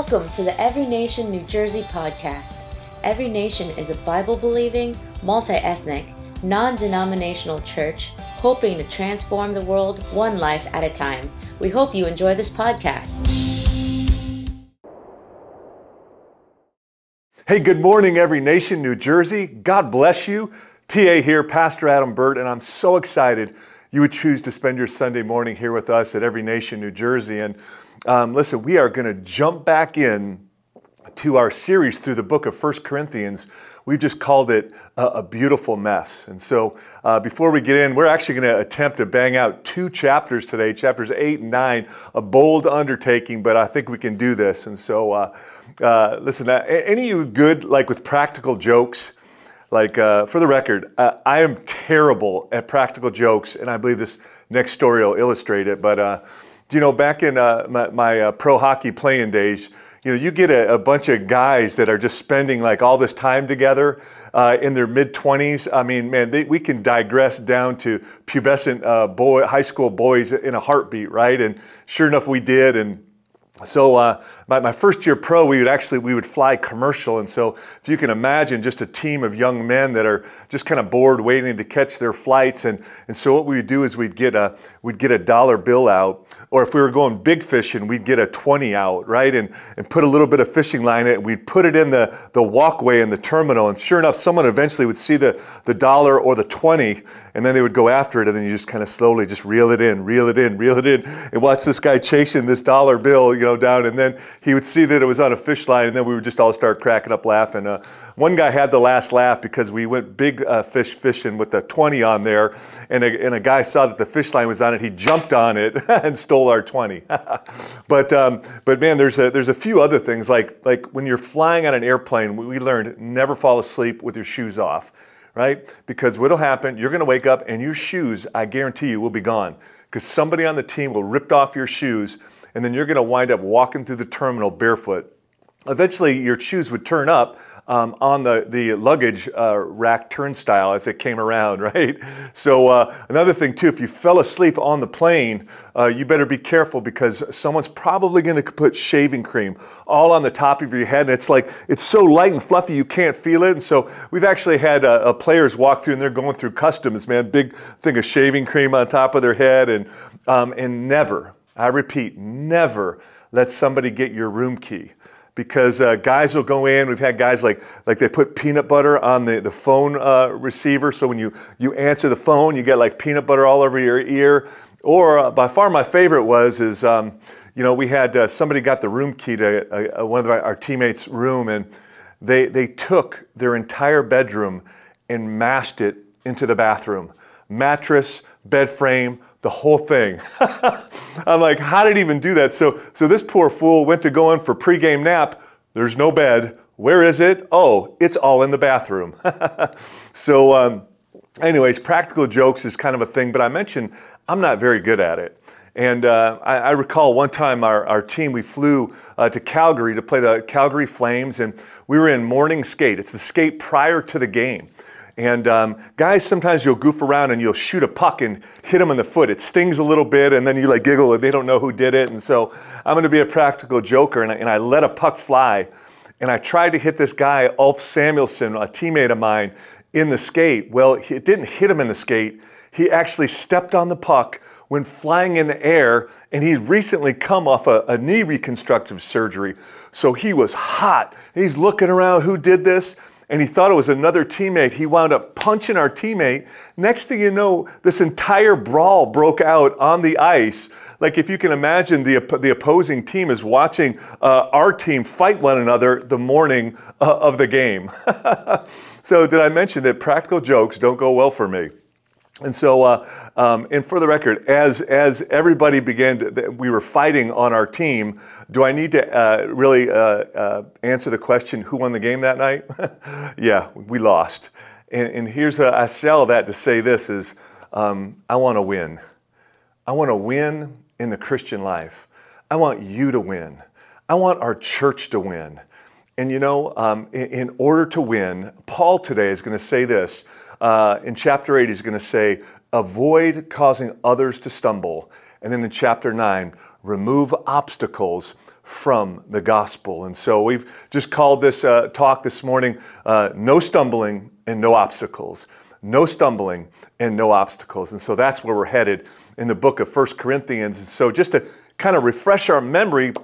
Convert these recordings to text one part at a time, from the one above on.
Welcome to the Every Nation New Jersey podcast. Every Nation is a Bible believing, multi ethnic, non denominational church hoping to transform the world one life at a time. We hope you enjoy this podcast. Hey, good morning, Every Nation New Jersey. God bless you. PA here, Pastor Adam Burt, and I'm so excited you would choose to spend your Sunday morning here with us at Every Nation New Jersey. And um, listen, we are going to jump back in to our series through the book of First Corinthians. We've just called it a, a beautiful mess. And so uh, before we get in, we're actually going to attempt to bang out two chapters today, chapters 8 and 9, a bold undertaking, but I think we can do this. And so, uh, uh, listen, uh, any of you good, like with practical jokes? Like, uh, for the record, uh, I am terrible at practical jokes, and I believe this next story will illustrate it. But you know, back in uh, my, my uh, pro hockey playing days, you know, you get a, a, bunch of guys that are just spending like all this time together uh, in their mid 20s. I mean, man, they, we can digress down to pubescent uh, boy, high school boys in a heartbeat, right? And sure enough, we did. And so uh, my, my, first year pro, we would actually we would fly commercial, and so if you can imagine just a team of young men that are just kind of bored, waiting to catch their flights, and and so what we would do is we'd get a we'd get a dollar bill out, or if we were going big fishing, we'd get a 20 out, right? And, and put a little bit of fishing line in it. We'd put it in the, the walkway in the terminal. And sure enough, someone eventually would see the, the dollar or the 20, and then they would go after it. And then you just kind of slowly just reel it in, reel it in, reel it in, and watch this guy chasing this dollar bill, you know, down. And then he would see that it was on a fish line, and then we would just all start cracking up laughing. Uh, one guy had the last laugh because we went big uh, fish fishing with a 20 on there, and a, and a guy saw that the fish line was on it. He jumped on it and stole our 20. but um, but man, there's a there's a few other things like like when you're flying on an airplane, we learned never fall asleep with your shoes off, right? Because what'll happen, you're going to wake up and your shoes, I guarantee you, will be gone because somebody on the team will rip off your shoes, and then you're going to wind up walking through the terminal barefoot eventually your shoes would turn up um, on the, the luggage uh, rack turnstile as it came around, right? So uh, another thing too, if you fell asleep on the plane, uh, you better be careful because someone's probably going to put shaving cream all on the top of your head, and it's like it's so light and fluffy you can't feel it. And so we've actually had uh, players walk through and they're going through customs, man, big thing of shaving cream on top of their head, and um, and never, I repeat, never let somebody get your room key because uh, guys will go in. We've had guys like like they put peanut butter on the the phone uh, receiver, so when you you answer the phone, you get like peanut butter all over your ear. Or uh, by far my favorite was is um, you know we had uh, somebody got the room key to uh, one of our, our teammates' room, and they they took their entire bedroom and mashed it into the bathroom, mattress, bed frame, the whole thing. I'm like, how did he even do that? So, so this poor fool went to go in for pregame nap. There's no bed. Where is it? Oh, it's all in the bathroom. so, um, anyways, practical jokes is kind of a thing, but I mentioned I'm not very good at it. And uh, I, I, recall one time our, our team, we flew uh, to Calgary to play the Calgary Flames, and we were in morning skate. It's the skate prior to the game. And um, guys, sometimes you'll goof around and you'll shoot a puck and hit them in the foot. It stings a little bit, and then you like giggle and they don't know who did it. And so I'm going to be a practical joker, and I, and I let a puck fly, and I tried to hit this guy, Ulf Samuelsson, a teammate of mine, in the skate. Well, it didn't hit him in the skate. He actually stepped on the puck, when flying in the air, and he'd recently come off a, a knee reconstructive surgery. So he was hot. He's looking around, who did this? And he thought it was another teammate. He wound up punching our teammate. Next thing you know, this entire brawl broke out on the ice. Like if you can imagine, the the opposing team is watching uh, our team fight one another the morning uh, of the game. so did I mention that practical jokes don't go well for me? And so, uh, um, and for the record, as as everybody began, to, we were fighting on our team. Do I need to uh, really uh, uh answer the question who won the game that night? yeah, we lost. And, and here's I sell that to say this is um, I want to win. I want to win in the Christian life. I want you to win. I want our church to win. And you know, um, in, in order to win, Paul today is going to say this. Uh, in chapter 8, he's going to say, avoid causing others to stumble. And then in chapter 9, remove obstacles from the gospel. And so we've just called this uh, talk this morning uh, No Stumbling and No Obstacles. No stumbling and no obstacles. And so that's where we're headed in the book of First Corinthians. And so just to kind of refresh our memory,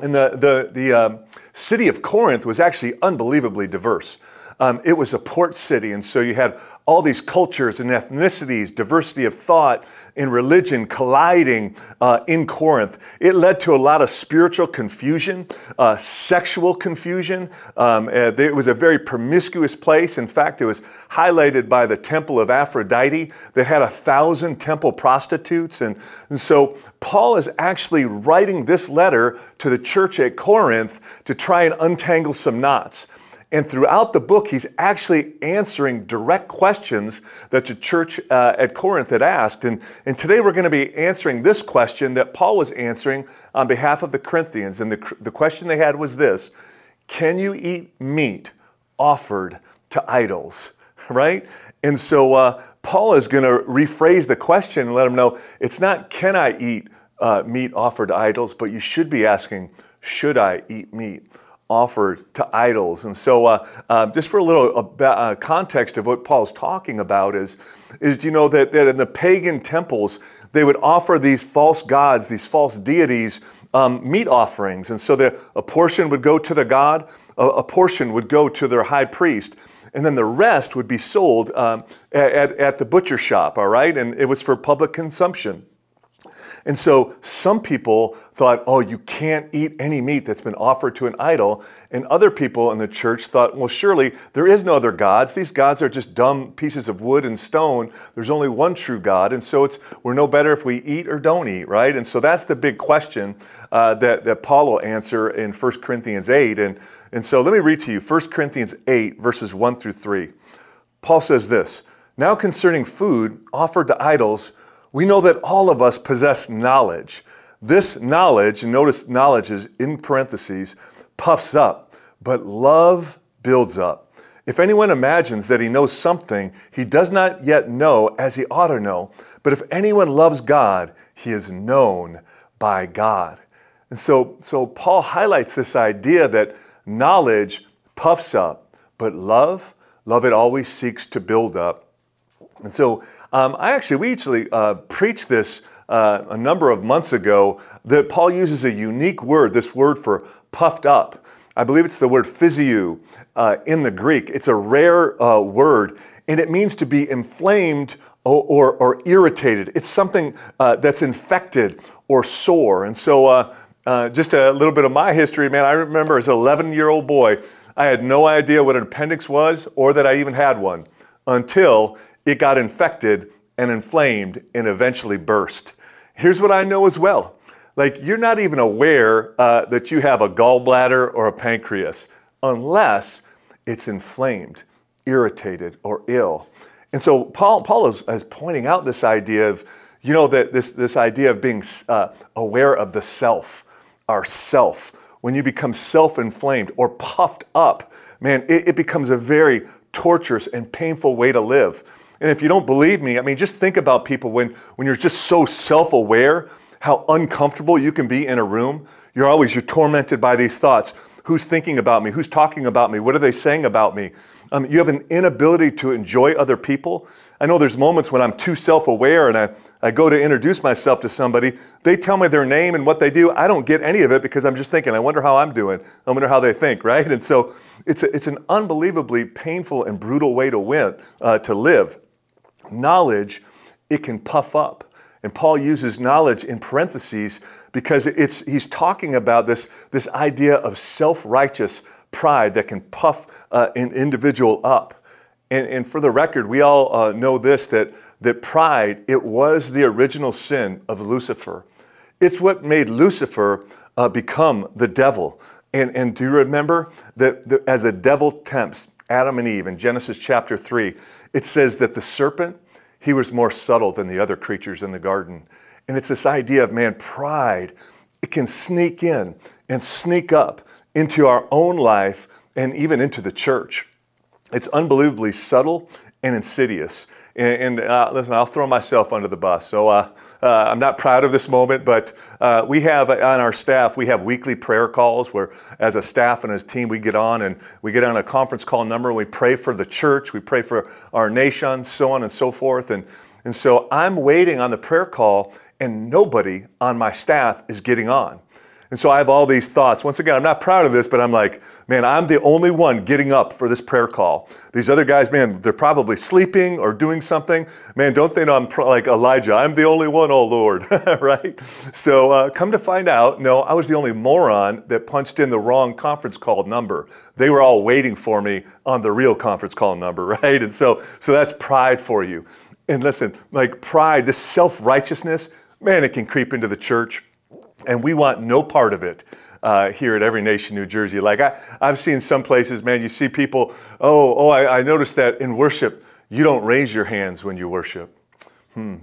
and the, the, the um, city of Corinth was actually unbelievably diverse. Um, it was a port city, and so you had all these cultures and ethnicities, diversity of thought and religion colliding uh, in Corinth. It led to a lot of spiritual confusion, uh, sexual confusion. Um, uh, it was a very promiscuous place. In fact, it was highlighted by the temple of Aphrodite that had a thousand temple prostitutes. And, and so Paul is actually writing this letter to the church at Corinth to try and untangle some knots. And throughout the book, he's actually answering direct questions that the church uh, at Corinth had asked. And, and today we're going to be answering this question that Paul was answering on behalf of the Corinthians. And the, the question they had was this Can you eat meat offered to idols? Right? And so uh, Paul is going to rephrase the question and let them know it's not can I eat uh, meat offered to idols, but you should be asking, should I eat meat? Offered to idols. And so, uh, uh, just for a little uh, uh, context of what Paul's talking about is, is you know that, that in the pagan temples they would offer these false gods, these false deities, um, meat offerings, and so the, a portion would go to the god, a, a, portion would go to their high priest. And then the rest would be sold um, at, at the butcher shop, all right? And it was for public consumption. And so some people thought, oh, you can't eat any meat that's been offered to an idol. And other people in the church thought, well, surely there is no other gods. These gods are just dumb pieces of wood and stone. There's only one true God. And so it's we're no better if we eat or don't eat, right? And so that's the big question uh, that, that Paul will answer in 1 Corinthians 8. And, and so let me read to you 1 Corinthians 8, verses 1 through 3. Paul says this Now concerning food offered to idols, we know that all of us possess knowledge. This knowledge, notice knowledge is in parentheses, puffs up, but love builds up. If anyone imagines that he knows something, he does not yet know as he ought to know. But if anyone loves God, he is known by God. And so, so Paul highlights this idea that knowledge puffs up, but love, love it always seeks to build up. And so um, I actually, we actually uh, preached this uh, a number of months ago that Paul uses a unique word, this word for puffed up. I believe it's the word physio uh, in the Greek. It's a rare uh, word, and it means to be inflamed or, or, or irritated. It's something uh, that's infected or sore. And so, uh, just a little bit of my history, man. I remember as an 11 year old boy, I had no idea what an appendix was or that I even had one until it got infected and inflamed and eventually burst. Here's what I know as well. Like, you're not even aware uh, that you have a gallbladder or a pancreas unless it's inflamed, irritated, or ill. And so Paul, Paul is, is pointing out this idea of, you know, that this, this idea of being uh, aware of the self, our self. When you become self inflamed or puffed up, man, it, it becomes a very torturous and painful way to live. And if you don't believe me, I mean, just think about people when, when you're just so self aware, how uncomfortable you can be in a room. You're always, you're tormented by these thoughts. Who's thinking about me? Who's talking about me? What are they saying about me? Um, you have an inability to enjoy other people. I know there's moments when I'm too self aware and I, I go to introduce myself to somebody. They tell me their name and what they do. I don't get any of it because I'm just thinking, I wonder how I'm doing. I wonder how they think, right? And so it's, a, it's an unbelievably painful and brutal way to win, uh, to live knowledge, it can puff up. And Paul uses knowledge in parentheses because it's, he's talking about this, this idea of self righteous pride that can puff uh, an individual up. And, and, for the record, we all uh, know this that, that pride, it was the original sin of Lucifer. It's what made Lucifer uh, become the devil. And, and do you remember that, as the devil tempts Adam and Eve in Genesis chapter 3, it says that the serpent, he was more subtle than the other creatures in the garden. And it's this idea of, man, pride, it can sneak in and sneak up into our own life and even into the church. It's unbelievably subtle and insidious. And, and uh, listen, I'll throw myself under the bus. So uh, uh, I'm not proud of this moment, but uh, we have uh, on our staff, we have weekly prayer calls where, as a staff and as a team, we get on and we get on a conference call number and we pray for the church, we pray for our nation, so on and so forth. And, and so I'm waiting on the prayer call, and nobody on my staff is getting on. And so I have all these thoughts. Once again, I'm not proud of this, but I'm like, man, I'm the only one getting up for this prayer call. These other guys, man, they're probably sleeping or doing something. Man, don't they know I'm pro- like Elijah? I'm the only one, oh Lord, right? So uh, come to find out, no, I was the only moron that punched in the wrong conference call number. They were all waiting for me on the real conference call number, right? And so, so that's pride for you. And listen, like pride, this self-righteousness, man, it can creep into the church and we want no part of it uh, here at Every Nation New Jersey. Like I, I've seen some places, man, you see people, oh, oh, I, I noticed that in worship, you don't raise your hands when you worship. Hmm.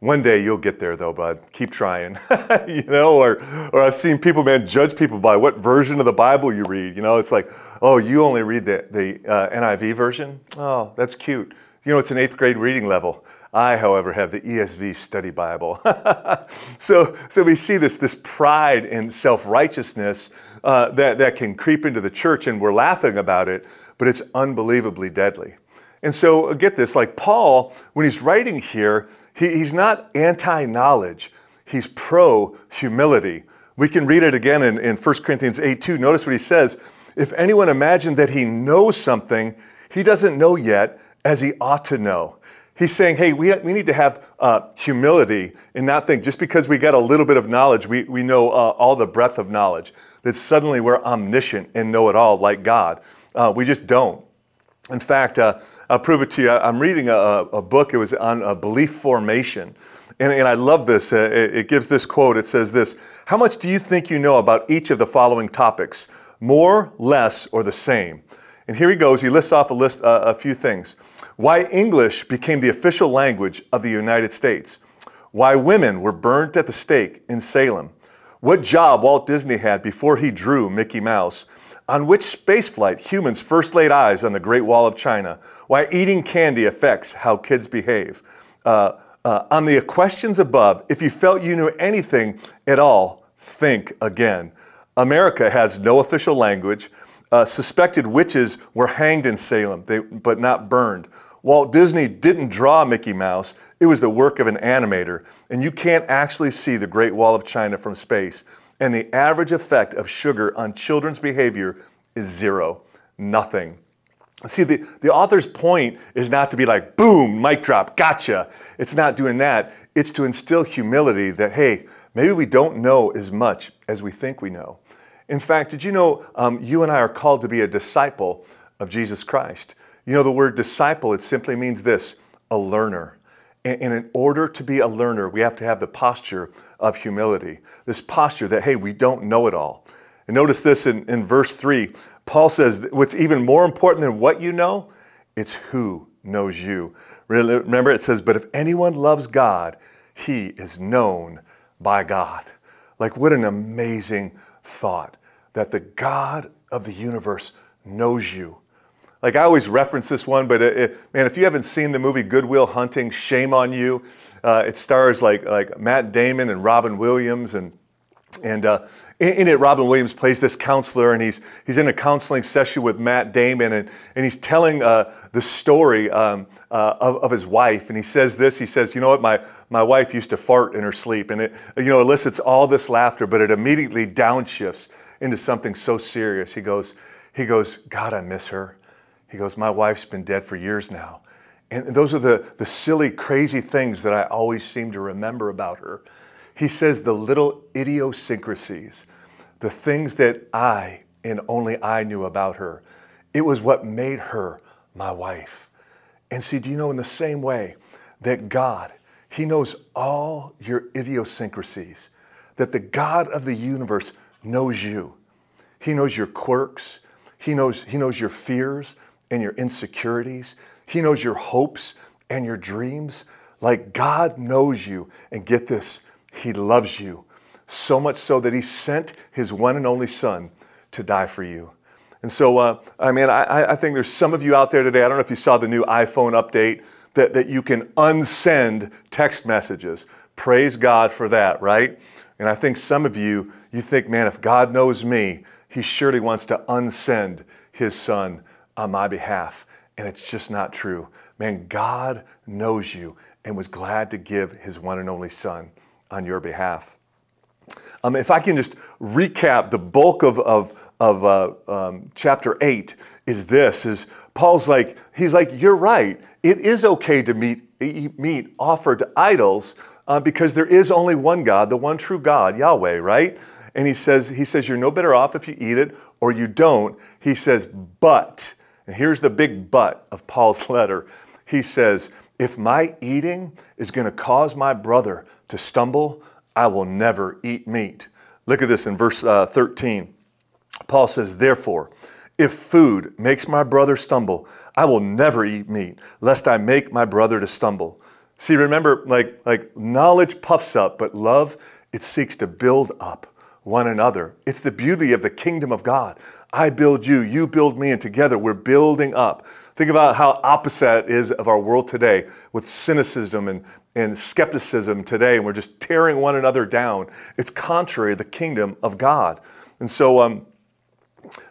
One day you'll get there though, bud. Keep trying. you know, or or I've seen people, man, judge people by what version of the Bible you read. You know, it's like, oh, you only read the the uh, NIV version. Oh, that's cute. You know, it's an eighth grade reading level. I, however, have the ESV Study Bible. so, so we see this, this pride and self-righteousness uh, that, that can creep into the church, and we're laughing about it, but it's unbelievably deadly. And so, uh, get this, like Paul, when he's writing here, he, he's not anti-knowledge. He's pro-humility. We can read it again in, in 1 Corinthians 8, 2. Notice what he says. If anyone imagines that he knows something, he doesn't know yet as he ought to know. He's saying, hey, we, we need to have uh, humility and not think just because we got a little bit of knowledge, we, we know uh, all the breadth of knowledge, that suddenly we're omniscient and know it all like God. Uh, we just don't. In fact, uh, I'll prove it to you. I'm reading a, a book, it was on belief formation. And, and, I love this. Uh, it, it gives this quote. It says this How much do you think you know about each of the following topics? More, less, or the same? And here he goes. He lists off a list, uh, a few things. Why English became the official language of the United States. Why women were burned at the stake in Salem. What job Walt Disney had before he drew Mickey Mouse. On which spaceflight humans first laid eyes on the Great Wall of China. Why eating candy affects how kids behave. Uh, uh, on the questions above, if you felt you knew anything at all, think again. America has no official language. Uh, suspected witches were hanged in Salem, they, but not burned. Walt Disney didn't draw Mickey Mouse, it was the work of an animator. And you can't actually see the Great Wall of China from space. And the average effect of sugar on children's behavior is zero, nothing. See, the, the author's point is not to be like, boom, mic drop, gotcha. It's not doing that. It's to instill humility that, hey, maybe we don't know as much as we think we know. In fact, did you know um, you and I are called to be a disciple of Jesus Christ? You know, the word disciple, it simply means this a learner. And, in order to be a learner, we have to have the posture of humility. This posture that, hey, we don't know it all. And notice this in, in verse 3. Paul says, what's even more important than what you know, it's who knows you. Remember, it says, but if anyone loves God, he is known by God. Like, what an amazing thought that the God of the universe knows you. Like I always reference this one, but it, it, man, if you haven't seen the movie Good Will Hunting, shame on you. Uh, it stars like like Matt Damon and Robin Williams, and and uh, in, it, Robin Williams plays this counselor, and he's he's in a counseling session with Matt Damon, and and he's telling uh, the story um, uh, of, of his wife, and he says this. He says, you know what, my my wife used to fart in her sleep, and it you know elicits all this laughter, but it immediately downshifts into something so serious. He goes he goes, God, I miss her. He goes, My wife's been dead for years now. And those are the, the silly, crazy things that I always seem to remember about her. He says the little idiosyncrasies, the things that I and only I knew about her. It was what made her my wife. And see, do you know in the same way that God, He knows all your idiosyncrasies, that the God of the universe knows you. He knows your quirks. He knows, he knows your fears and your insecurities. He knows your hopes and your dreams. Like God knows you. And get this, He loves you. So much so that He sent His one and only Son to die for you. And so, uh, I mean, I, I think there's some of you out there today. I don't know if you saw the new iPhone update, that, that you can unsend text messages. Praise God for that, right? And I think some of you, you think, man, if God knows me, he surely wants to unsend his son on my behalf. And it's just not true. Man, God knows you and was glad to give his one and only son on your behalf. Um, if I can just recap the bulk of, of, of uh, um, chapter 8 is this is paul's like he's like you're right. It is okay to meet, eat meat offered to idols uh, because there is only one god the one true god yahweh right? And he says he says you're no better off if you eat it or you don't. He says but and here's the big but of paul's letter. He says if my eating is going to cause my brother to stumble I will never eat meat. Look at this in verse uh, 13. Paul says, Therefore, if food makes my brother stumble, I will never eat meat, lest I make my brother to stumble. See, remember, like, like knowledge puffs up, but love, it seeks to build up one another. It's the beauty of the kingdom of God. I build you, you build me, and together we're building up. Think about how opposite it is of our world today with cynicism and, and skepticism today, and we're just tearing one another down. It's contrary to the kingdom of God. And so, um,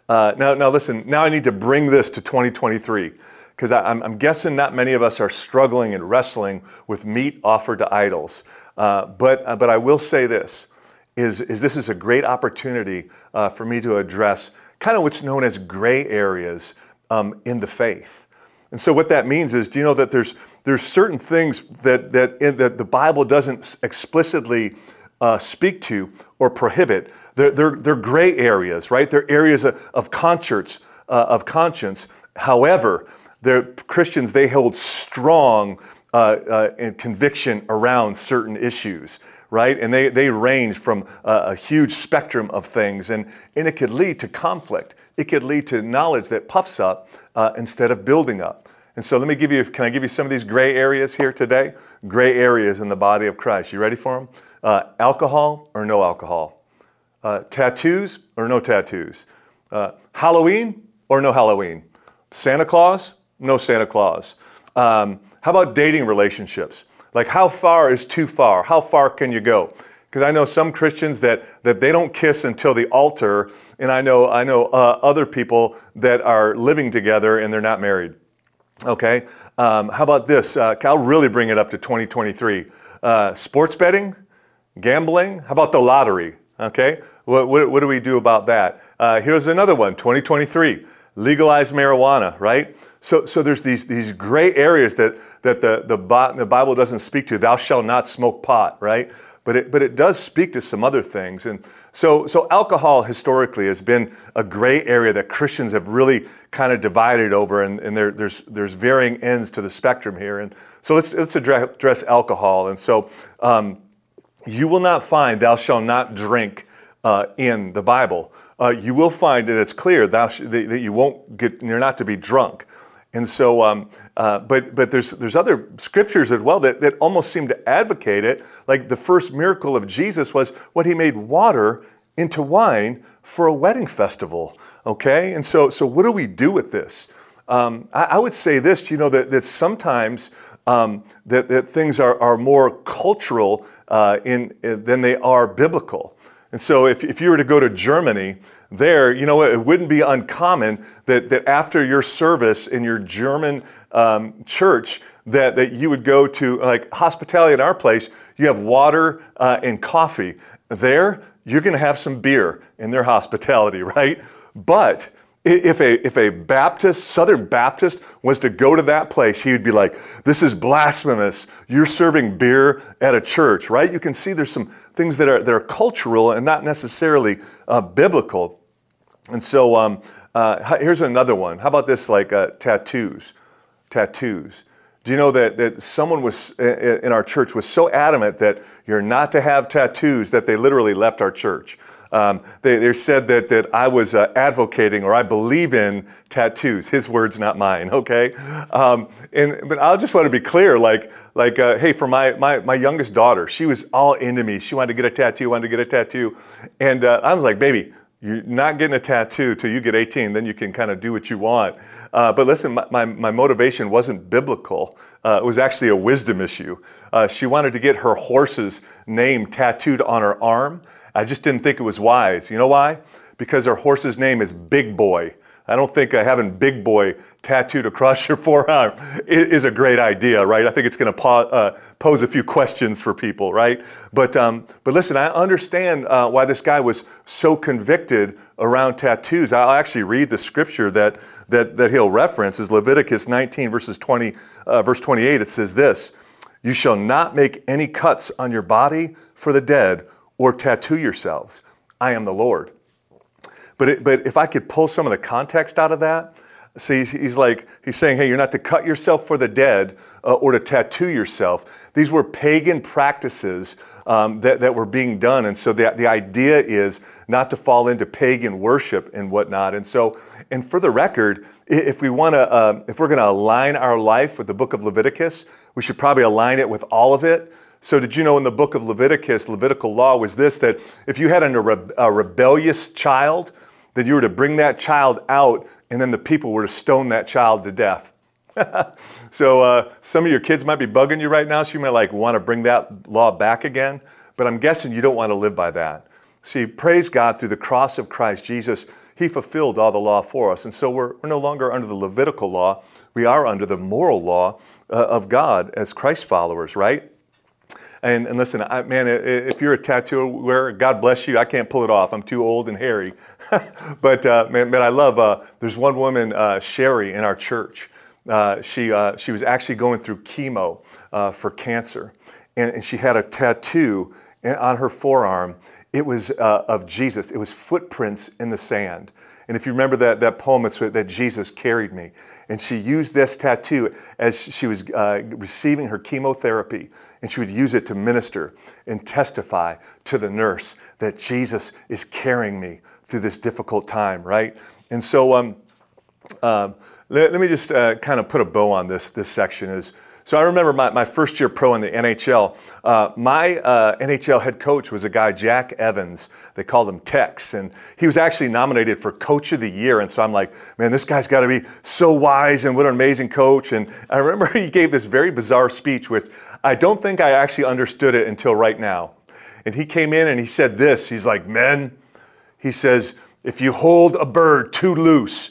uh, now, now listen, now I need to bring this to 2023 because I'm, I'm, guessing not many of us are struggling and wrestling with meat offered to idols. Uh, but, uh, but I will say this is, is this is a great opportunity uh, for me to address kind of what's known as gray areas um, in the faith. And so what that means is, do you know that there's there's certain things that that that the Bible doesn't explicitly uh, speak to or prohibit. They're, they're, they're gray areas, right? They're areas of, of conscience, uh, of conscience. However, they're Christians. They hold strong uh, uh conviction around certain issues right? And they, they range from a, a, huge spectrum of things, and, and it could lead to conflict. It could lead to knowledge that puffs up uh, instead of building up. And so let me give you, can I give you some of these gray areas here today? Gray areas in the body of Christ. You ready for them? Uh, alcohol or no alcohol? Uh, tattoos or no tattoos? Uh, Halloween or no Halloween? Santa Claus? No Santa Claus. Um, how about dating relationships? Like, how far is too far? How far can you go? Because I know some Christians that, that they don't kiss until the altar, and I know I know uh, other people that are living together and they're not married. Okay, um, how about this? Uh, I'll really bring it up to 2023. Uh, sports betting, gambling. How about the lottery? Okay, what, what, what do we do about that? Uh, here's another one. 2023, legalize marijuana. Right. So so there's these these gray areas that that the, the, the Bible doesn't speak to. Thou shalt not smoke pot, right? But it, but it does speak to some other things. And so, so alcohol historically has been a gray area that Christians have really kind of divided over, and, and there, there's, there's varying ends to the spectrum here. And so let's, let's address, alcohol. And so um, you will not find thou shalt not drink uh, in the Bible. Uh, you will find that it's clear thou sh- that you won't get, you're not to be drunk. And so, um, uh, but but there's there's other scriptures as well that, that almost seem to advocate it. Like the first miracle of Jesus was what he made water into wine for a wedding festival. Okay, and so so what do we do with this? Um, I, I, would say this, you know, that that sometimes um, that that things are are more cultural uh, in, in than they are biblical. And so if, if you were to go to Germany, there, you know, it wouldn't be uncommon that, that after your service in your German um, church, that, that you would go to, like hospitality at our place, you have water uh, and coffee. There, you're going to have some beer in their hospitality, right? But if a, if a Baptist, Southern Baptist, was to go to that place, he would be like, This is blasphemous. You're serving beer at a church, right? You can see there's some things that are, that are cultural and not necessarily uh, biblical. And so um, uh, here's another one. How about this, like uh, tattoos? Tattoos. Do you know that, that someone was in our church was so adamant that you're not to have tattoos that they literally left our church? Um, they, they, said that, that I was uh, advocating or I believe in tattoos. His words, not mine. Okay. Um, and but I just want to be clear. Like like uh, hey, for my, my my youngest daughter, she was all into me. She wanted to get a tattoo. Wanted to get a tattoo, and uh, I was like, baby, You're not getting a tattoo till you get 18, then you can kind of do what you want. Uh, but listen, my, my, my, motivation wasn't biblical. Uh, it was actually a wisdom issue. Uh, she wanted to get her horse's name tattooed on her arm. I just didn't think it was wise. You know why? Because her horse's name is Big Boy. I don't think uh, having Big Boy tattooed across your forearm is a great idea, right? I think it's going to po- uh, pose a few questions for people, right? But um, but listen, I understand uh, why this guy was so convicted around tattoos. I'll actually read the scripture that that that he'll reference is Leviticus 19 verses 20 uh, verse 28. It says this: "You shall not make any cuts on your body for the dead, or tattoo yourselves. I am the Lord." But, it, but if I could pull some of the context out of that, see, he's, he's like, he's saying, hey, you're not to cut yourself for the dead uh, or to tattoo yourself. These were pagan practices um, that, that were being done. And so the, the idea is not to fall into pagan worship and whatnot. And so, and for the record, if we want to, uh, if we're going to align our life with the book of Leviticus, we should probably align it with all of it. So, did you know in the book of Leviticus, Levitical law was this that if you had a, a rebellious child, that you were to bring that child out and then the people were to stone that child to death. so uh, some of your kids might be bugging you right now, so you might like want to bring that law back again. But I'm guessing you don't want to live by that. See, praise God through the cross of Christ Jesus, He fulfilled all the law for us, and so we're, we're no longer under the Levitical law. We are under the moral law uh, of God as Christ followers, right? And, and listen, I, man, if you're a tattoo wearer, God bless you. I can't pull it off. I'm too old and hairy. but uh, man, man, I love. Uh, there's one woman, uh, Sherry, in our church. Uh, she uh, she was actually going through chemo uh, for cancer, and, and, she had a tattoo on her forearm. It was of Jesus. It was footprints in the sand. And if you remember that, that poem, it's that Jesus carried me. And she used this tattoo as she was uh, receiving her chemotherapy. And she would use it to minister and testify to the nurse that Jesus is carrying me through this difficult time, right? And so um, uh, let, let, me just uh, kind of put a bow on this, this section is so I remember my, my first year pro in the NHL. Uh, my uh, NHL head coach was a guy, Jack Evans. They called him Tex, and he was actually nominated for Coach of the Year. And so I'm like, man, this guy's got to be so wise and what an amazing coach. And I remember he gave this very bizarre speech with, I don't think I actually understood it until right now. And he came in and he said this. He's like, men, he says, if you hold a bird too loose,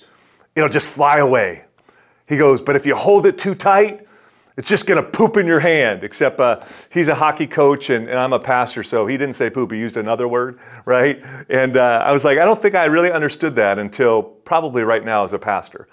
it'll just fly away. He goes, but if you hold it too tight, it's just going to poop in your hand, except uh, he's a hockey coach and, and, I'm a pastor, so he didn't say poop. He used another word, right? And uh, I was like, I don't think I really understood that until probably right now as a pastor,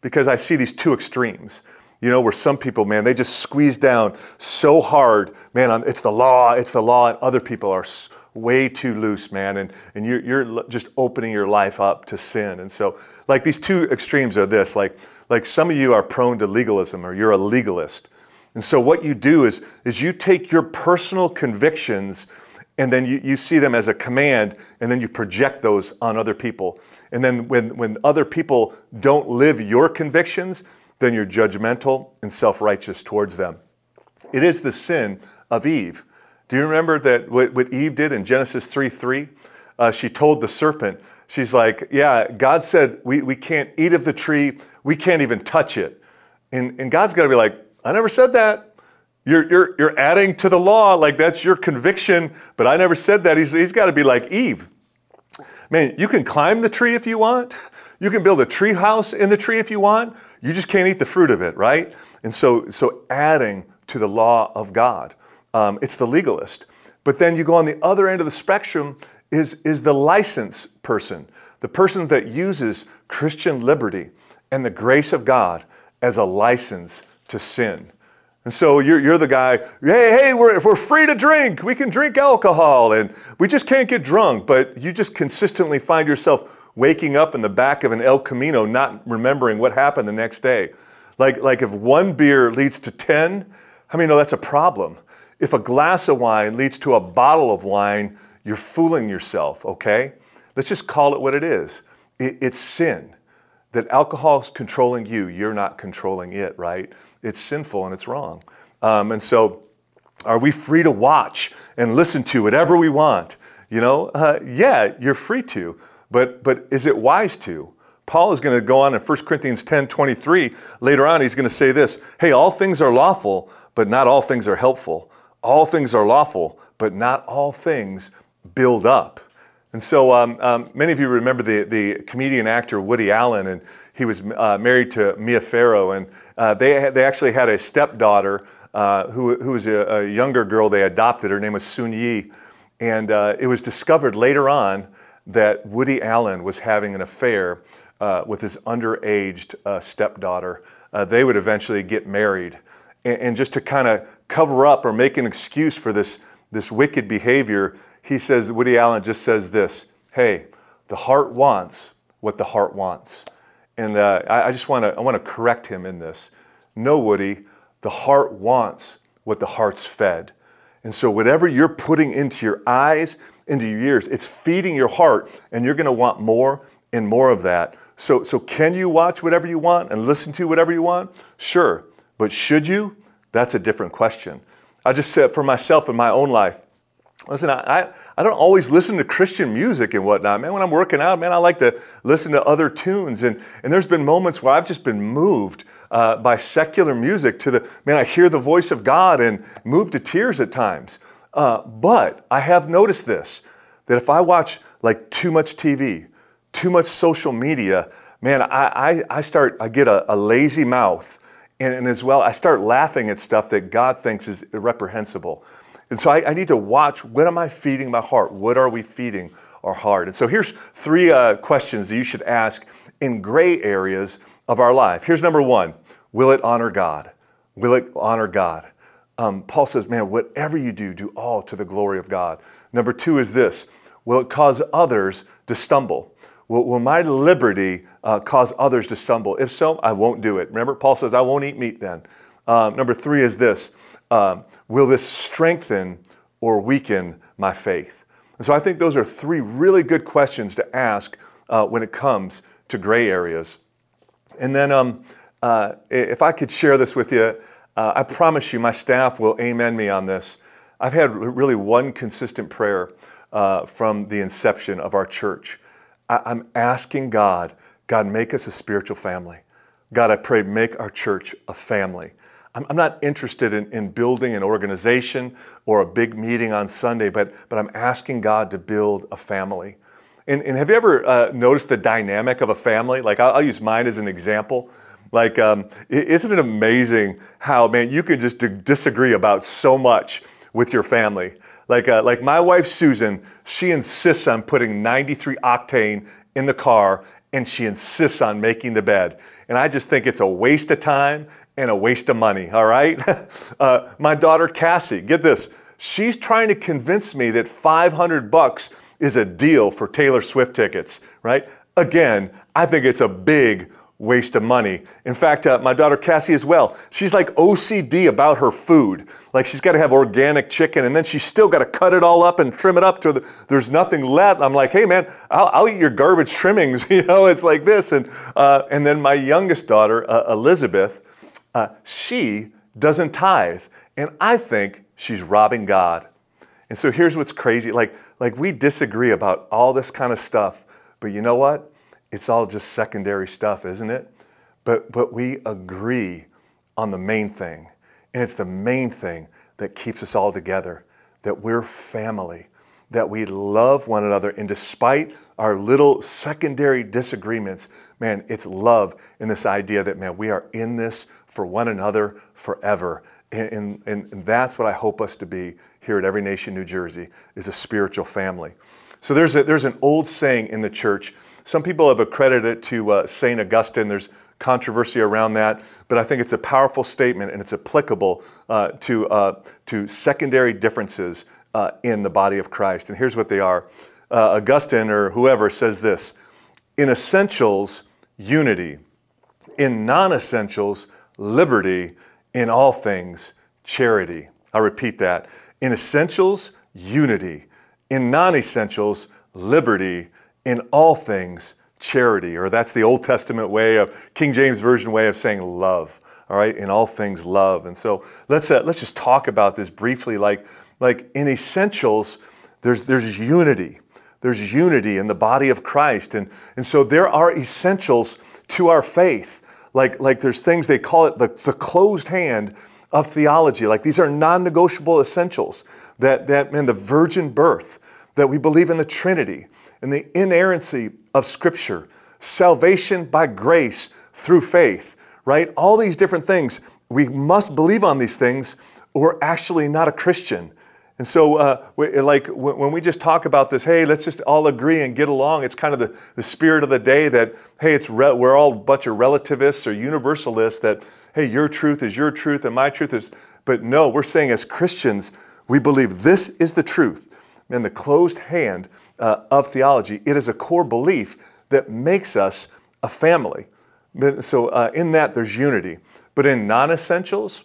because I see these two extremes. You know, where some people, man, they just squeeze down so hard, man, it's the law, it's the law, and other people are way too loose, man, and, and you're, you're just opening your life up to sin. And so, like, these two extremes are this, like, like some of you are prone to legalism or you're a legalist. And so what you do is, is you take your personal convictions and then you, you see them as a command and then you project those on other people. And then when, when other people don't live your convictions, then you're judgmental and self-righteous towards them. It is the sin of Eve. Do you remember that what, what Eve did in Genesis 3 3? Uh, she told the serpent, she's like, Yeah, God said we, we can't eat of the tree, we can't even touch it. And, and God's got to be like, I never said that. You're, you're, you're adding to the law, like that's your conviction, but I never said that. He's, he's got to be like Eve. Man, you can climb the tree if you want. You can build a tree house in the tree if you want. You just can't eat the fruit of it, right? And so, so adding to the law of God. Um, it's the legalist. But then you go on the other end of the spectrum is, is the license person, the person that uses Christian liberty and the grace of God as a license to sin. And so you're, you're the guy, hey, hey, we're, we're free to drink. We can drink alcohol and we just can't get drunk. But you just consistently find yourself waking up in the back of an El Camino not remembering what happened the next day. Like, like if one beer leads to 10, I mean, know that's a problem? If a glass of wine leads to a bottle of wine, you're fooling yourself, okay? Let's just call it what it is. It, it's sin. That alcohol is controlling you, you're not controlling it, right? It's sinful and it's wrong. Um, and so, are we free to watch and listen to whatever we want? You know, uh, yeah, you're free to. but but is it wise to? Paul is going to go on in 1 Corinthians 10 23. Later on, he's going to say this Hey, all things are lawful, but not all things are helpful. All things are lawful, but not all things build up. And so um, um, many of you remember the, the comedian actor Woody Allen, and he was uh, married to Mia Farrow, and uh, they, they actually had a stepdaughter uh, who, who was a, a, younger girl they adopted. Her name was Soon-Yi. And uh, it was discovered later on that Woody Allen was having an affair uh, with his underaged uh, stepdaughter. they would eventually get married. And, and just to kind of cover up or make an excuse for this, this wicked behavior, he says, Woody Allen just says this Hey, the heart wants what the heart wants. And uh, I, I, just want to I want to correct him in this. No, Woody, the heart wants what the heart's fed. And so whatever you're putting into your eyes, into your ears, it's feeding your heart, and you're going to want more and more of that. So, so can you watch whatever you want and listen to whatever you want? Sure. But should you? That's a different question. I just said for myself in my own life, Listen, I, I don't always listen to Christian music and whatnot. Man, when I'm working out, man, I like to listen to other tunes. And, and there's been moments where I've just been moved uh, by secular music to the, man, I hear the voice of God and moved to tears at times. Uh, but I have noticed this that if I watch like too much TV, too much social media, man, I, I, I start, I get a, a lazy mouth. And, and as well, I start laughing at stuff that God thinks is reprehensible. And so I, I, need to watch what am I feeding my heart? What are we feeding our heart? And so here's three uh, questions that you should ask in gray areas of our life. Here's number one Will it honor God? Will it honor God? Um, Paul says, man, whatever you do, do all to the glory of God. Number two is this Will it cause others to stumble? Will, will my liberty uh, cause others to stumble? If so, I won't do it. Remember, Paul says, I won't eat meat then. Um, number three is this um, will this strengthen or weaken my faith? And so I think those are three really good questions to ask uh, when it comes to gray areas. And then, um, uh, if I could share this with you, uh, I promise you my staff will amen me on this. I've had really one consistent prayer uh, from the inception of our church. I- I'm asking God, God, make us a spiritual family. God, I pray, make our church a family. I'm, not interested in, in building an organization or a big meeting on Sunday, but, but I'm asking God to build a family. And, and have you ever uh, noticed the dynamic of a family? Like, I'll, I'll use mine as an example. Like, um, isn't it amazing how, man, you can just disagree about so much with your family? Like, uh, like my wife Susan, she insists on putting 93 octane in the car, and she insists on making the bed. And I just think it's a waste of time and a waste of money. All right. uh, my daughter Cassie, get this. She's trying to convince me that 500 bucks is a deal for Taylor Swift tickets. Right. Again, I think it's a big waste of money. In fact, uh, my daughter Cassie as well. She's like OCD about her food. Like she's got to have organic chicken, and then she's still got to cut it all up and trim it up to the, there's nothing left. I'm like, hey man, I'll, I'll eat your garbage trimmings. You know, it's like this. And uh, and then my youngest daughter uh, Elizabeth, uh, she doesn't tithe, and I think she's robbing God. And so here's what's crazy. Like like we disagree about all this kind of stuff, but you know what? it's all just secondary stuff, isn't it? But, but we agree on the main thing. And it's the main thing that keeps us all together that we're family, that we love one another. And despite our little secondary disagreements, man, it's love in this idea that, man, we are in this for one another forever. And, and, and that's what I hope us to be here at Every Nation New Jersey is a spiritual family. So there's, a, there's an old saying in the church some people have accredited it to uh, St. Augustine. There's controversy around that, but I think it's a powerful statement and it's applicable uh, to, uh, to secondary differences uh, in the body of Christ. And here's what they are uh, Augustine or whoever says this In essentials, unity. In non essentials, liberty. In all things, charity. I'll repeat that. In essentials, unity. In non essentials, liberty in all things charity, or that's the Old Testament way of King James Version way of saying love. All right, in all things love. And so let's uh, let's just talk about this briefly. Like like in essentials, there's there's unity. there's unity in the body of Christ. And, and so there are essentials to our faith. Like, like there's things they call it the, the closed hand of theology. Like these are non negotiable essentials. That, that, man, the virgin birth, that we believe in the Trinity and the inerrancy of Scripture, salvation by grace through faith, right? All these different things. We must believe on these things or actually not a Christian. And so, uh, we, like when we just talk about this, hey, let's just all agree and get along. It's kind of the, the spirit of the day that, hey, it's re- we're all a bunch of relativists or universalists. That, hey, your truth is your truth and my truth is. But no, we're saying as Christians, we believe this is the truth. And the closed hand uh, of theology, it is a core belief that makes us a family. So uh, in that, there's unity. But in non-essentials,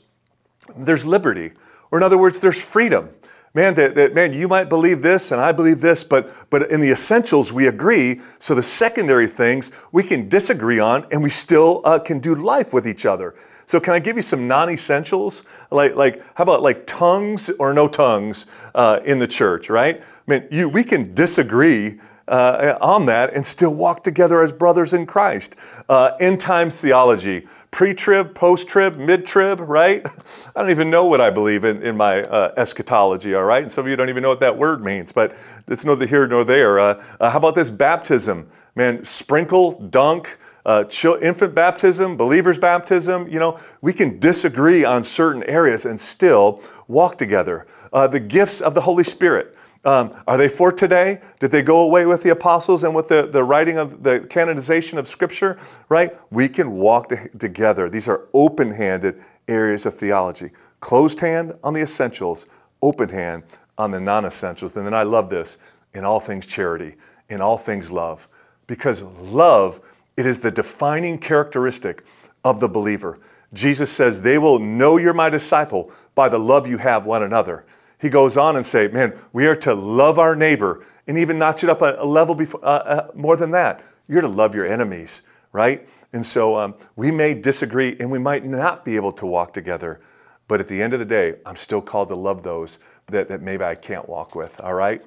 there's liberty. Or in other words, there's freedom man, that, that, man, you might believe this and I believe this, but but in the essentials we agree. So the secondary things we can disagree on, and we still uh, can do life with each other. So can I give you some non-essentials? Like like how about like tongues or no tongues uh, in the church, right? I mean, you we can disagree. Uh, on that and still walk together as brothers in Christ. Uh, end times theology pre-trib, post-trib, mid-trib, right? I don't even know what I believe in, in my uh, eschatology, all right? And some of you don't even know what that word means, but it's neither here nor there. Uh, uh, how about this baptism? Man, sprinkle, dunk, uh, infant baptism, believer's baptism, you know, we can disagree on certain areas and still walk together. Uh, the gifts of the Holy Spirit. Um, are they for today? Did they go away with the apostles and with the, the writing of the canonization of Scripture? Right? We can walk to, together. These are open handed areas of theology. Closed hand on the essentials, open hand on the non essentials. And then I love this in all things charity, in all things love. Because love, it is the defining characteristic of the believer. Jesus says, They will know you're my disciple by the love you have one another he goes on and say, man, we are to love our neighbor and even notch it up a, a level before, uh, uh, more than that. You're to love your enemies, right? And so um, we may disagree and we might not be able to walk together. But at the end of the day, I'm still called to love those that, that maybe I can't walk with, all right?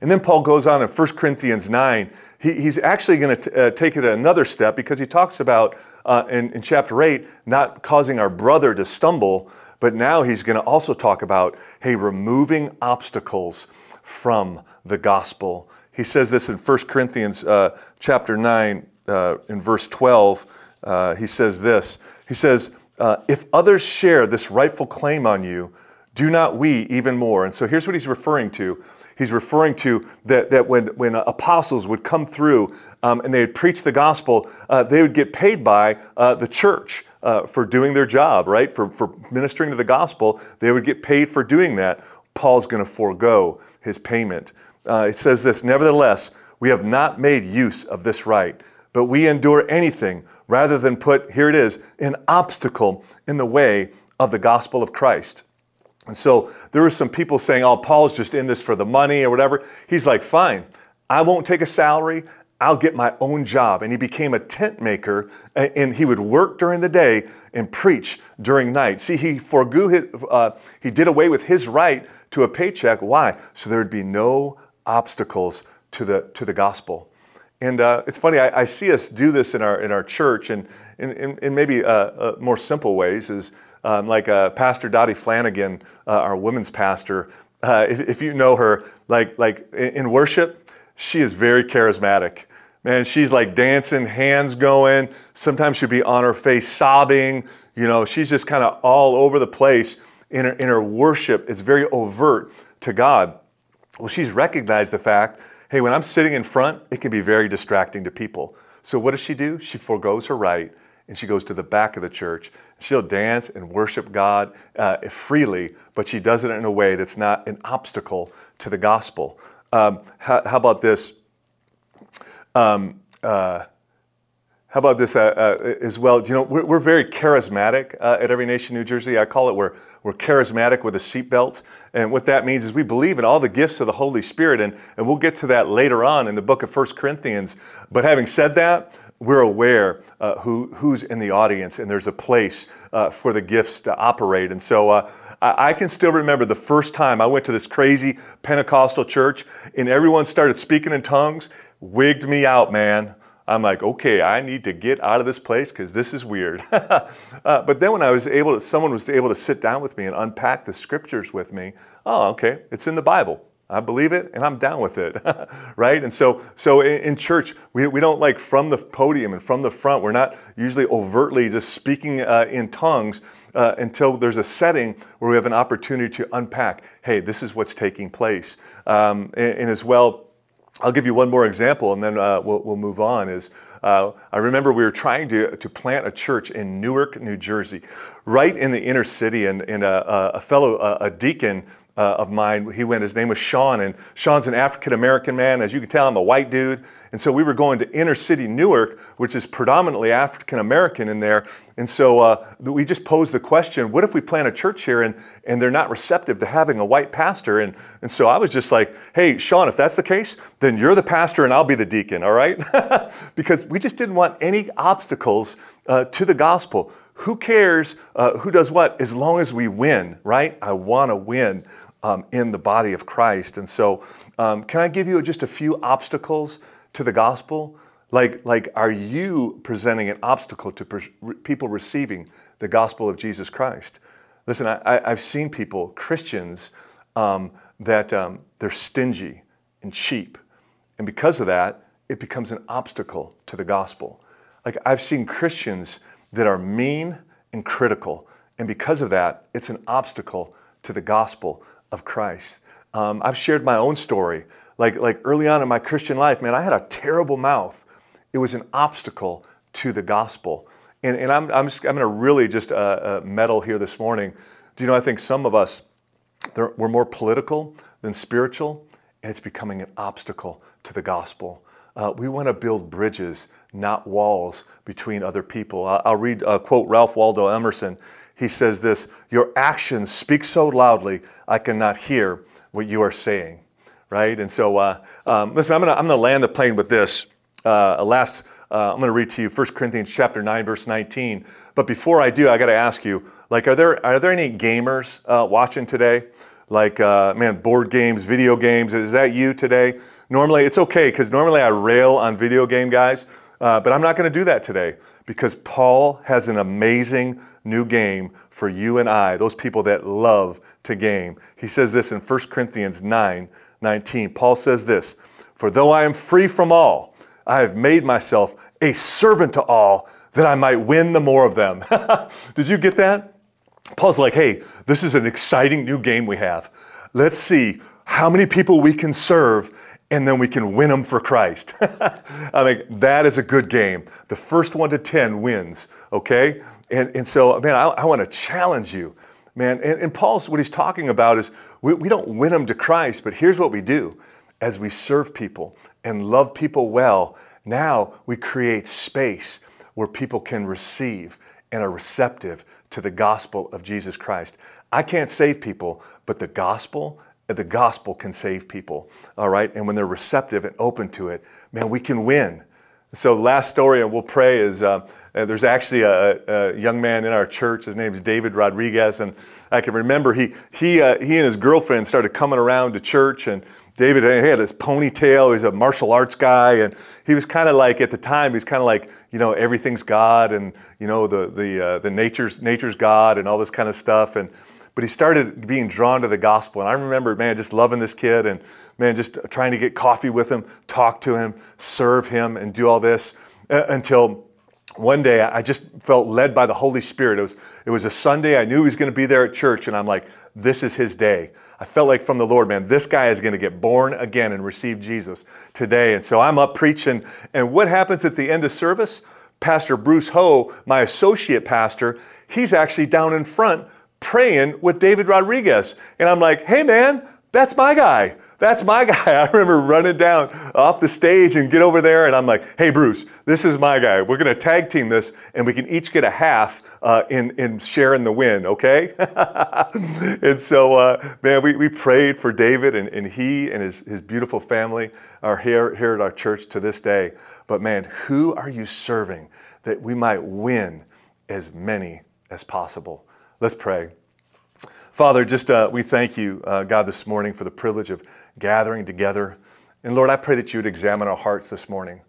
And then Paul goes on in 1 Corinthians 9. He, he's actually going to uh, take it another step because he talks about uh, in, in chapter 8 not causing our brother to stumble, but now he's going to also talk about, hey, removing obstacles from the gospel. He says this in 1 Corinthians uh, chapter 9, uh, in verse 12. Uh, he says this. He says, uh, if others share this rightful claim on you, do not we even more? And so here's what he's referring to. He's referring to that, that when, when apostles would come through um, and they would preach the gospel, uh, they would get paid by uh, the church uh, for doing their job, right? For, for ministering to the gospel, they would get paid for doing that. Paul's going to forego his payment. Uh, it says this Nevertheless, we have not made use of this right, but we endure anything rather than put, here it is, an obstacle in the way of the gospel of Christ. And so there were some people saying, oh, Paul's just in this for the money or whatever. He's like, fine, I won't take a salary. I'll get my own job. And he became a tent maker, and he would work during the day and preach during night. See, he forego his, uh, he did away with his right to a paycheck. Why? So there would be no obstacles to the to the gospel. And uh, it's funny, I, I, see us do this in our in our church, and in, in, in maybe uh, uh more simple ways. Is um, like uh, Pastor Dottie Flanagan, uh, our women's pastor. If, if, you know her, like like in worship, she is very charismatic. Man, she's like dancing, hands going. Sometimes she'll be on her face sobbing. You know, she's just kind of all over the place in her, in her worship. It's very overt to God. Well, she's recognized the fact hey, when I'm sitting in front, it can be very distracting to people. So what does she do? She foregoes her right and she goes to the back of the church. She'll dance and worship God uh, freely, but she does it in a way that's not an obstacle to the gospel. Um, how, how, about this? Um, uh, how about this uh, uh, as well? You know, we're, we're very charismatic uh, at Every Nation New Jersey. I call it we're, we're charismatic with a seatbelt. And what that means is we believe in all the gifts of the Holy Spirit. And, and we'll get to that later on in the book of First Corinthians. But having said that, we're aware uh, who, who's in the audience and there's a place uh, for the gifts to operate. And so I, I can still remember the first time I went to this crazy Pentecostal church and everyone started speaking in tongues, wigged me out, man. I'm like, okay, I need to get out of this place because this is weird. uh, but then when I was able to, someone was able to sit down with me and unpack the scriptures with me. Oh, okay, it's in the Bible. I believe it and I'm down with it, right? And so, so in, in, church, we, we don't like from the podium and from the front, we're not usually overtly just speaking uh, in tongues uh, until there's a setting where we have an opportunity to unpack, hey, this is what's taking place. Um, and, and, as well, I'll give you one more example and then uh, we'll, we'll, move on. Is uh, I remember we were trying to, to plant a church in Newark, New Jersey, right in the inner city, and, and a, a fellow, a deacon uh, of mine. He went, his name was Sean, and Sean's an African American man. As you can tell, I'm a white dude. And so we were going to inner city Newark, which is predominantly African American in there. And so uh, we just posed the question what if we plant a church here and, and they're not receptive to having a white pastor? And, and so I was just like, hey, Sean, if that's the case, then you're the pastor and I'll be the deacon, all right? because we just didn't want any obstacles uh, to the gospel. Who cares uh, who does what as long as we win, right? I want to win um, in the body of Christ. And so, um, can I give you just a few obstacles to the gospel? Like, like, are you presenting an obstacle to per- people receiving the gospel of Jesus Christ? Listen, I, have seen people, Christians, um, that um, they're stingy and cheap. And because of that, it becomes an obstacle to the gospel. Like, I've seen Christians that are mean and critical. And because of that, it's an obstacle to the gospel of Christ. Um, I've shared my own story. Like, like early on in my Christian life, man, I had a terrible mouth. It was an obstacle to the gospel. And, and I'm, I'm, I'm going to really just uh, uh, meddle here this morning. Do you know, I think some of us, we're more political than spiritual, and it's becoming an obstacle to the gospel. Uh, we want to build bridges, not walls between other people. I'll, I'll read a quote Ralph Waldo Emerson he says this Your actions speak so loudly, I cannot hear what you are saying. Right? And so, uh, um, listen, I'm going to I'm gonna land the plane with this. Uh, last, uh, I'm going to read to you 1 Corinthians chapter 9, verse 19. But before I do, I got to ask you, like, are there are there any gamers uh, watching today? Like, uh, man, board games, video games. Is that you today? Normally, it's okay because normally I rail on video game guys, uh, but I'm not going to do that today because Paul has an amazing new game for you and I, those people that love to game. He says this in 1 Corinthians 9 19. Paul says this For though I am free from all, I have made myself a servant to all that I might win the more of them. Did you get that? Paul's like, hey, this is an exciting new game we have. Let's see how many people we can serve and then we can win them for Christ. I mean, that is a good game. The first one to 10 wins, okay? And, and so, man, I, I want to challenge you, man. And, and Paul's, what he's talking about is we, we don't win them to Christ, but here's what we do. As we serve people and love people well, now we create space where people can receive and are receptive to the gospel of Jesus Christ. I can't save people, but the gospel the gospel can save people. All right. And when they're receptive and open to it, man, we can win. So, last story, and we'll pray, is uh, there's actually a, a, young man in our church. His name is David Rodriguez. And I can remember he, he, uh, he and his girlfriend started coming around to church. And David he had his ponytail. He's a martial arts guy. And he was kind of like, at the time, he's kind of like, you know, everything's God and, you know, the, the, uh, the nature's, nature's God and all this kind of stuff. And but he started being drawn to the gospel. And I remember, man, just loving this kid and, man, just trying to get coffee with him, talk to him, serve him, and do all this uh, until one day I just felt led by the Holy Spirit. It was, it was a Sunday. I knew he was going to be there at church, and I'm like, this is his day. I felt like from the Lord, man, this guy is going to get born again and receive Jesus today. And so I'm up preaching. And what happens at the end of service? Pastor Bruce Ho, my associate pastor, he's actually down in front praying with David Rodriguez. And I'm like, hey, man, that's my guy. That's my guy. I remember running down off the stage and get over there, and I'm like, hey, Bruce, this is my guy. We're going to tag team this, and we can each get a half uh, in, in sharing the win, okay? and so, uh, man, we, we prayed for David, and, and he and his, his beautiful family are here, here at our church to this day. But, man, who are you serving that we might win as many as possible? Let's pray. Father, just uh, we thank you, uh, God, this morning for the privilege of gathering together. And Lord, I pray that you would examine our hearts this morning.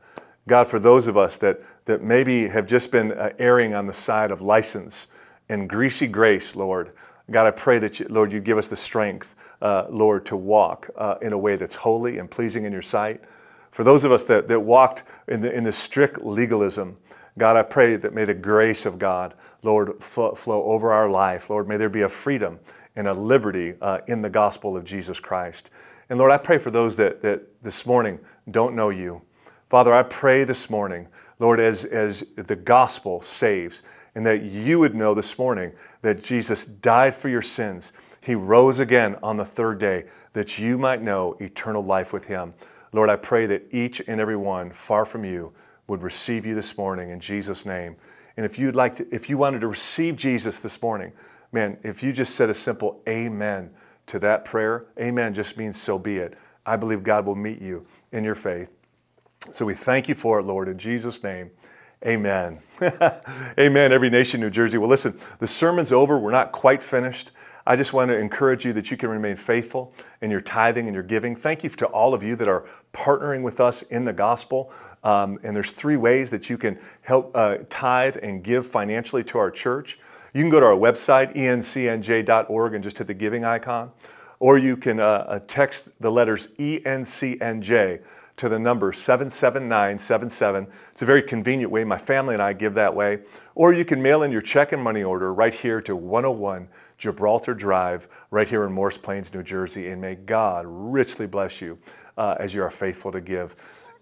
God, for those of us that, that maybe have just been uh, erring on the side of license and greasy grace, Lord, God, I pray that, you, Lord, you give us the strength, uh, Lord, to walk uh, in a way that's holy and pleasing in your sight. For those of us that, that walked in the, in the strict legalism, God, I pray that may the grace of God, Lord, flow, flow over our life. Lord, may there be a freedom and a liberty uh, in the gospel of Jesus Christ. And Lord, I pray for those that, that this morning don't know you. Father, I pray this morning, Lord, as, as the gospel saves, and that you would know this morning that Jesus died for your sins. He rose again on the third day, that you might know eternal life with him. Lord, I pray that each and every one far from you would receive you this morning in Jesus' name. And if you'd like to, if you wanted to receive Jesus this morning, man, if you just said a simple amen to that prayer, amen just means so be it. I believe God will meet you in your faith. So we thank you for it, Lord, in Jesus' name. Amen. Amen. Every nation, New Jersey. Well, listen, the sermon's over. We're not quite finished. I just want to encourage you that you can remain faithful in your tithing and your giving. Thank you to all of you that are partnering with us in the gospel. Um, and there's three ways that you can help uh, tithe and give financially to our church. You can go to our website, encnj.org, and just hit the giving icon. Or you can uh, uh text the letters ENCNJ to the number 77977. It's a very convenient way. My family and I give that way. Or you can mail in your check and money order right here to 101 Gibraltar Drive, right here in Morris Plains, New Jersey. And may God richly bless you uh, as you are faithful to give.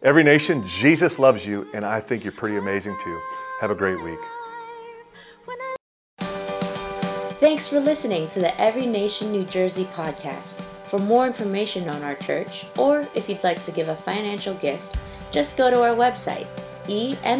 Every nation, Jesus loves you, and I think you're pretty amazing too. Have a great week. Thanks for listening to the Every Nation New Jersey podcast. For more information on our church, or if you'd like to give a financial gift, just go to our website, encnj.org.